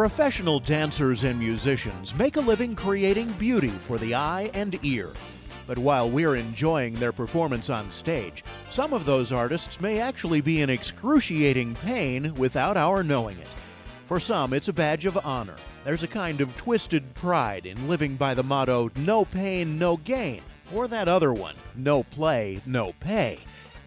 Professional dancers and musicians make a living creating beauty for the eye and ear. But while we're enjoying their performance on stage, some of those artists may actually be in excruciating pain without our knowing it. For some, it's a badge of honor. There's a kind of twisted pride in living by the motto, no pain, no gain, or that other one, no play, no pay.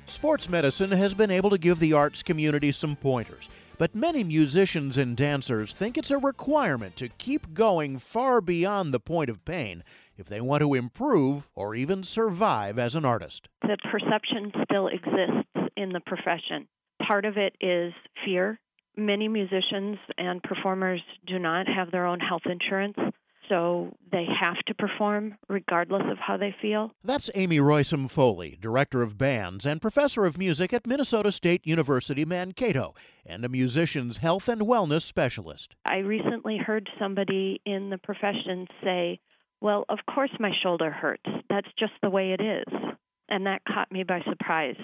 Sports medicine has been able to give the arts community some pointers. But many musicians and dancers think it's a requirement to keep going far beyond the point of pain if they want to improve or even survive as an artist. The perception still exists in the profession. Part of it is fear. Many musicians and performers do not have their own health insurance so they have to perform regardless of how they feel. That's Amy Roisum Foley, Director of Bands and Professor of Music at Minnesota State University Mankato, and a musician's health and wellness specialist. I recently heard somebody in the profession say, Well, of course my shoulder hurts. That's just the way it is. And that caught me by surprise.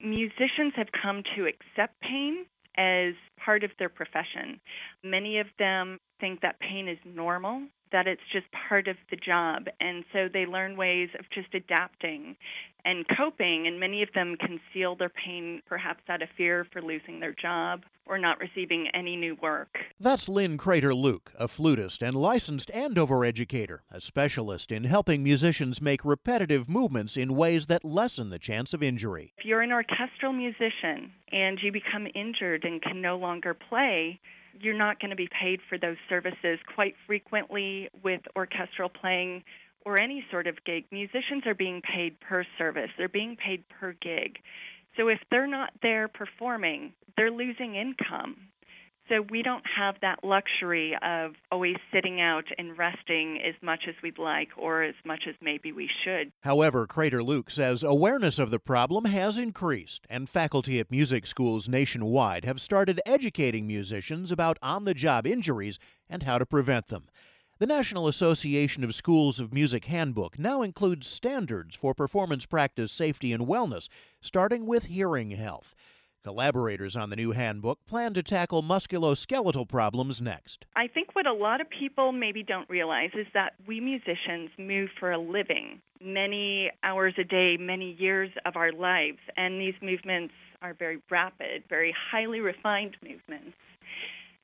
Musicians have come to accept pain as part of their profession. Many of them think that pain is normal that it's just part of the job. And so they learn ways of just adapting and coping. And many of them conceal their pain, perhaps out of fear for losing their job or not receiving any new work. That's Lynn Crater Luke, a flutist and licensed Andover educator, a specialist in helping musicians make repetitive movements in ways that lessen the chance of injury. If you're an orchestral musician and you become injured and can no longer play, you're not going to be paid for those services. Quite frequently, with orchestral playing or any sort of gig, musicians are being paid per service, they're being paid per gig. So if they're not there performing, they're losing income. So we don't have that luxury of always sitting out and resting as much as we'd like or as much as maybe we should. However, Crater Luke says awareness of the problem has increased, and faculty at music schools nationwide have started educating musicians about on the job injuries and how to prevent them. The National Association of Schools of Music Handbook now includes standards for performance practice safety and wellness, starting with hearing health. Collaborators on the new handbook plan to tackle musculoskeletal problems next. I think what a lot of people maybe don't realize is that we musicians move for a living many hours a day, many years of our lives, and these movements are very rapid, very highly refined movements.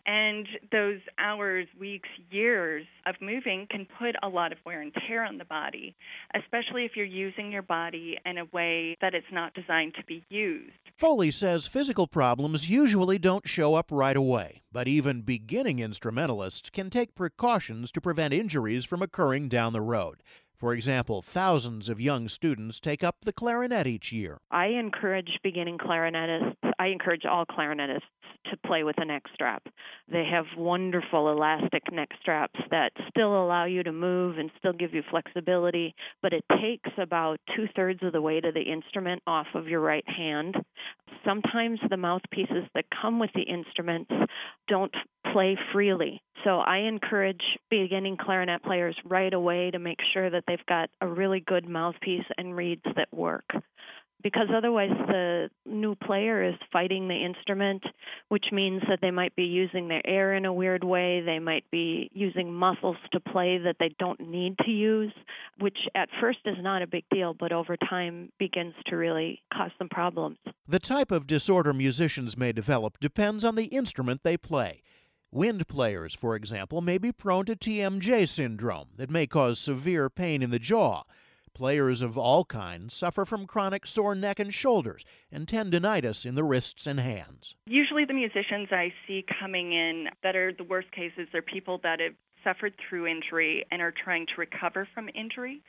And those hours, weeks, years of moving can put a lot of wear and tear on the body, especially if you're using your body in a way that it's not designed to be used. Foley says physical problems usually don't show up right away, but even beginning instrumentalists can take precautions to prevent injuries from occurring down the road. For example, thousands of young students take up the clarinet each year. I encourage beginning clarinetists, I encourage all clarinetists to play with a neck strap. They have wonderful elastic neck straps that still allow you to move and still give you flexibility, but it takes about two thirds of the weight of the instrument off of your right hand. Sometimes the mouthpieces that come with the instruments don't play freely. So I encourage beginning clarinet players right away to make sure that they've got a really good mouthpiece and reeds that work because otherwise the new player is fighting the instrument, which means that they might be using their air in a weird way. They might be using muscles to play that they don't need to use, which at first is not a big deal, but over time begins to really cause some problems. The type of disorder musicians may develop depends on the instrument they play. Wind players, for example, may be prone to TMJ syndrome that may cause severe pain in the jaw. Players of all kinds suffer from chronic sore neck and shoulders and tendonitis in the wrists and hands. Usually, the musicians I see coming in that are the worst cases are people that have suffered through injury and are trying to recover from injury.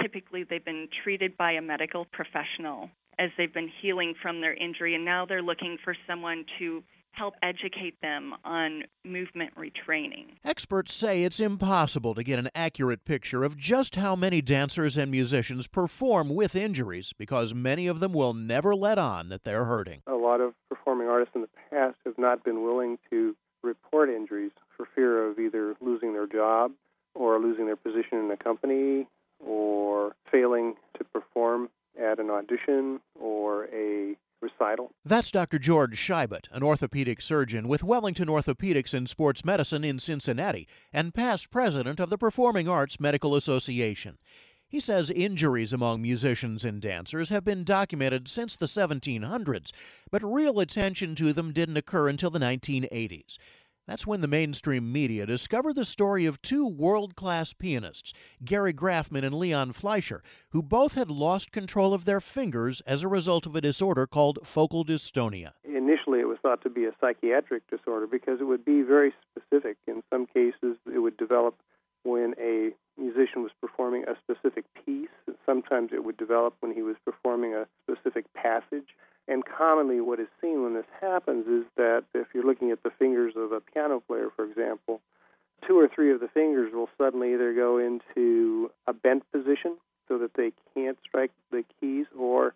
Typically, they've been treated by a medical professional as they've been healing from their injury, and now they're looking for someone to help educate them on movement retraining. Experts say it's impossible to get an accurate picture of just how many dancers and musicians perform with injuries because many of them will never let on that they're hurting. A lot of performing artists in the past have not been willing to report injuries for fear of either losing their job or losing their position in a company or failing to perform at an audition or a That's Dr. George Shybut, an orthopedic surgeon with Wellington Orthopedics and Sports Medicine in Cincinnati and past president of the Performing Arts Medical Association. He says injuries among musicians and dancers have been documented since the 1700s, but real attention to them didn't occur until the 1980s. That's when the mainstream media discovered the story of two world class pianists, Gary Graffman and Leon Fleisher, who both had lost control of their fingers as a result of a disorder called focal dystonia. Initially, it was thought to be a psychiatric disorder because it would be very specific. In some cases, it would develop when a musician was performing a specific piece. Sometimes it would develop when he was performing a specific passage. And commonly, what is seen when this happens is that if you're looking at the fingers of a piano player, for example, two or three of the fingers will suddenly either go into a bent position so that they can't strike the keys, or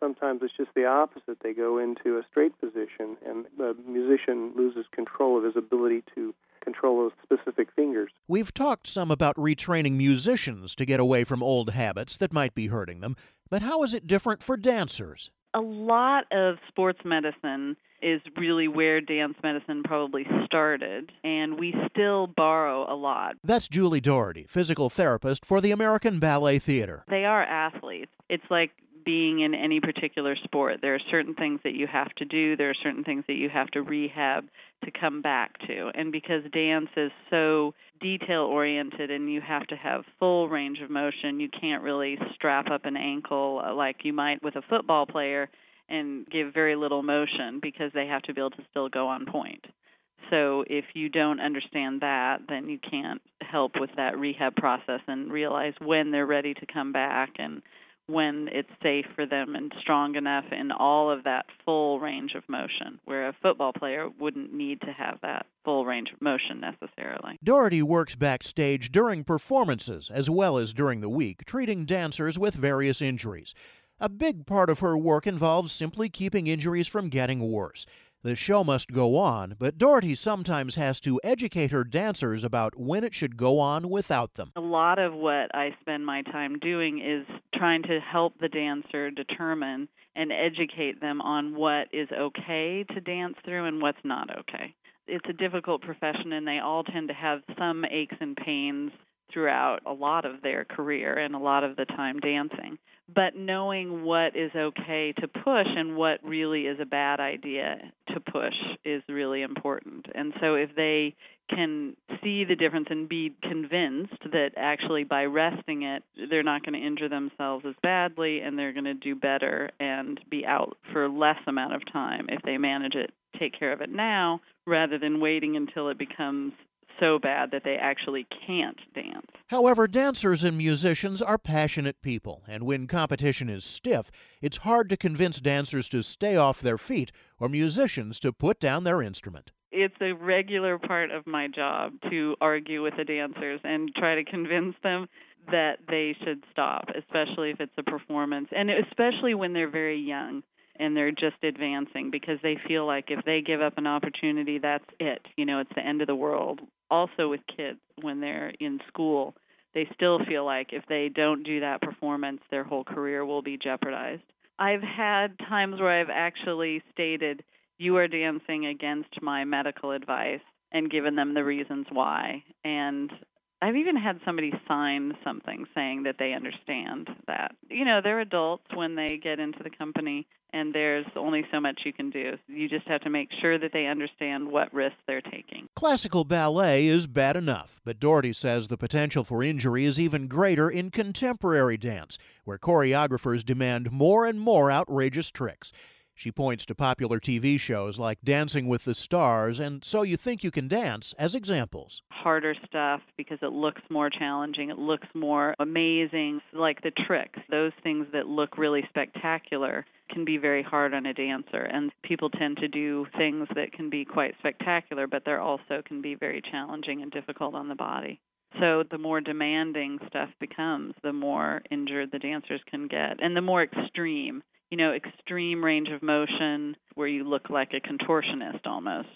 sometimes it's just the opposite. They go into a straight position, and the musician loses control of his ability to control those specific fingers. We've talked some about retraining musicians to get away from old habits that might be hurting them, but how is it different for dancers? A lot of sports medicine is really where dance medicine probably started, and we still borrow a lot. That's Julie Doherty, physical therapist for the American Ballet Theater. They are athletes. It's like being in any particular sport. There are certain things that you have to do, there are certain things that you have to rehab to come back to. And because dance is so detail oriented and you have to have full range of motion, you can't really strap up an ankle like you might with a football player and give very little motion because they have to be able to still go on pointe. So if you don't understand that, then you can't help with that rehab process and realize when they're ready to come back and when it's safe for them and strong enough in all of that full range of motion, where a football player wouldn't need to have that full range of motion necessarily. Doherty works backstage during performances as well as during the week, treating dancers with various injuries. A big part of her work involves simply keeping injuries from getting worse. The show must go on, but Doherty sometimes has to educate her dancers about when it should go on without them. A lot of what I spend my time doing is trying to help the dancer determine and educate them on what is okay to dance through and what's not okay. It's a difficult profession, and they all tend to have some aches and pains throughout a lot of their career and a lot of the time dancing. But knowing what is okay to push and what really is a bad idea to push is really important. And so if they can see the difference and be convinced that actually by resting it, they're not going to injure themselves as badly and they're going to do better and be out for less amount of time if they manage it, take care of it now rather than waiting until it becomes so bad that they actually can't dance. However, dancers and musicians are passionate people, and when competition is stiff, it's hard to convince dancers to stay off their feet or musicians to put down their instrument. It's a regular part of my job to argue with the dancers and try to convince them that they should stop, especially if it's a performance, and especially when they're very young and they're just advancing because they feel like if they give up an opportunity, that's it. You know, it's the end of the world. Also, with kids, when they're in school, they still feel like if they don't do that performance, their whole career will be jeopardized. I've had times where I've actually stated, You are dancing against my medical advice, and given them the reasons why. And I've even had somebody sign something saying that they understand that. You know, they're adults when they get into the company and there's only so much you can do. You just have to make sure that they understand what risks they're taking. Classical ballet is bad enough, but Doherty says the potential for injury is even greater in contemporary dance, where choreographers demand more and more outrageous tricks. She points to popular TV shows like Dancing with the Stars and So You Think You Can Dance as examples. Harder stuff because it looks more challenging, it looks more amazing, like the tricks, those things that look really spectacular can be very hard on a dancer and people tend to do things that can be quite spectacular but they're also can be very challenging and difficult on the body. So the more demanding stuff becomes, the more injured the dancers can get and the more extreme you know, extreme range of motion where you look like a contortionist almost.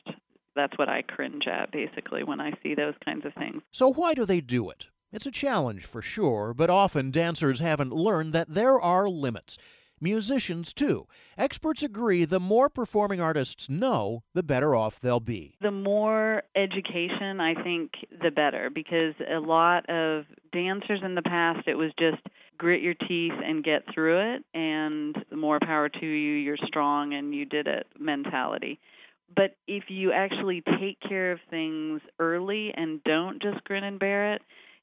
That's what I cringe at basically when I see those kinds of things. So, why do they do it? It's a challenge for sure, but often dancers haven't learned that there are limits. musicians too. Experts agree the more performing artists know, the better off they'll be. The more education, I think, the better, because a lot of dancers in the past, it was just grit your teeth and get through it, and the more power to you, you're strong and you did it mentality. But if you actually take care of things early and don't just grin and bear it,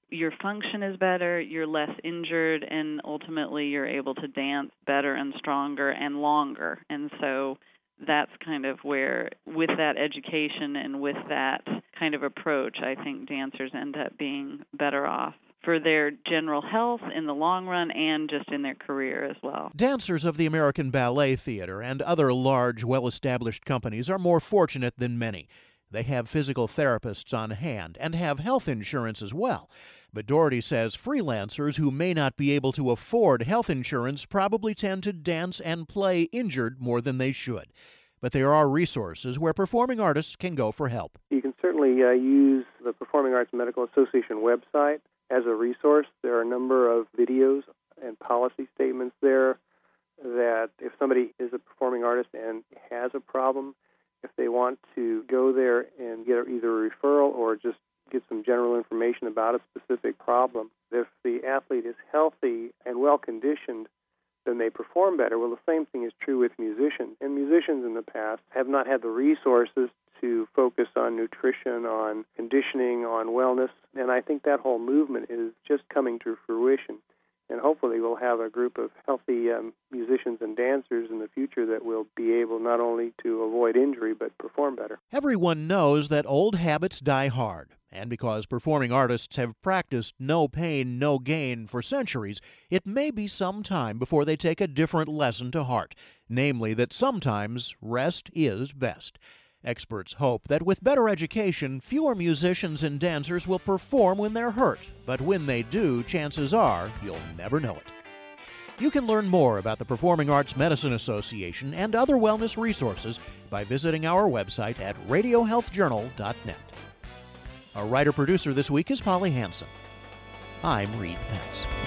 your function is better, you're less injured, and ultimately you're able to dance better and stronger and longer. And so that's kind of where, with that education and with that kind of approach, I think dancers end up being better off for their general health in the long run and just in their career as well. Dancers of the American Ballet Theater and other large, well established companies are more fortunate than many. They have physical therapists on hand and have health insurance as well. But Doherty says freelancers who may not be able to afford health insurance probably tend to dance and play injured more than they should. But there are resources where performing artists can go for help. You can certainly uh, use the Performing Arts Medical Association website as a resource. There are a number of videos and policy statements there that if somebody is a performing artist and has a problem, if they want to go there and get either a referral or just get some general information about a specific problem, if the athlete is healthy and well conditioned, then they perform better. Well, the same thing is true with musicians. And musicians in the past have not had the resources to focus on nutrition, on conditioning, on wellness. And I think that whole movement is just coming to fruition. And hopefully, we'll have a group of healthy um, musicians and dancers in the future that will be able not only to avoid injury but perform better. Everyone knows that old habits die hard. And because performing artists have practiced no pain, no gain for centuries, it may be some time before they take a different lesson to heart namely, that sometimes rest is best. Experts hope that with better education, fewer musicians and dancers will perform when they're hurt, but when they do, chances are you'll never know it. You can learn more about the Performing Arts Medicine Association and other wellness resources by visiting our website at radiohealthjournal.net. Our writer producer this week is Polly Hanson. I'm Reed Pence.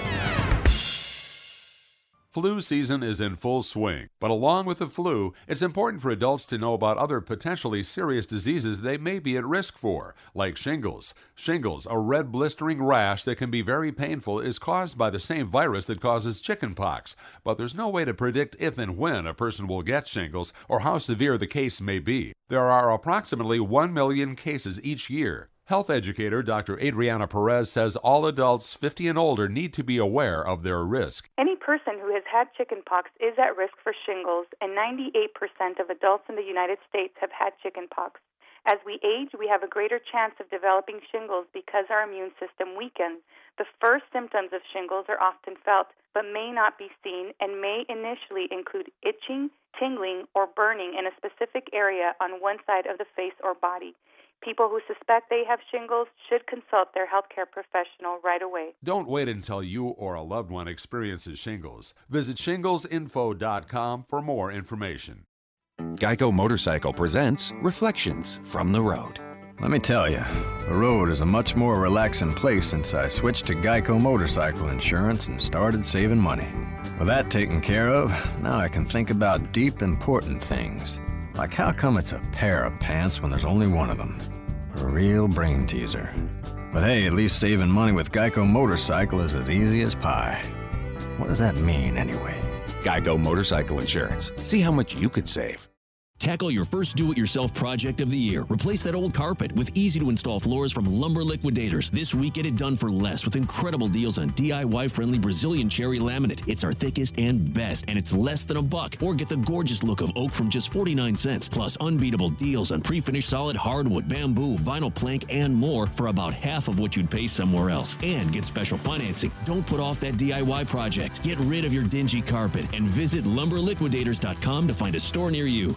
Flu season is in full swing, but along with the flu, it's important for adults to know about other potentially serious diseases they may be at risk for, like shingles. Shingles, a red blistering rash that can be very painful, is caused by the same virus that causes chickenpox, but there's no way to predict if and when a person will get shingles or how severe the case may be. There are approximately 1 million cases each year. Health educator Dr. Adriana Perez says all adults 50 and older need to be aware of their risk. Any person who has had chickenpox is at risk for shingles, and 98% of adults in the United States have had chickenpox. As we age, we have a greater chance of developing shingles because our immune system weakens. The first symptoms of shingles are often felt but may not be seen and may initially include itching, tingling, or burning in a specific area on one side of the face or body. People who suspect they have shingles should consult their healthcare professional right away. Don't wait until you or a loved one experiences shingles. Visit shinglesinfo.com for more information. Geico Motorcycle presents Reflections from the Road. Let me tell you, the road is a much more relaxing place since I switched to Geico Motorcycle Insurance and started saving money. With that taken care of, now I can think about deep, important things like how come it's a pair of pants when there's only one of them? A real brain teaser. But hey, at least saving money with Geico Motorcycle is as easy as pie. What does that mean anyway? Geico Motorcycle Insurance. See how much you could save. Tackle your first do it yourself project of the year. Replace that old carpet with easy to install floors from Lumber Liquidators. This week, get it done for less with incredible deals on DIY friendly Brazilian cherry laminate. It's our thickest and best, and it's less than a buck. Or get the gorgeous look of oak from just 49 cents, plus unbeatable deals on pre finished solid hardwood, bamboo, vinyl plank, and more for about half of what you'd pay somewhere else. And get special financing. Don't put off that DIY project. Get rid of your dingy carpet and visit lumberliquidators.com to find a store near you.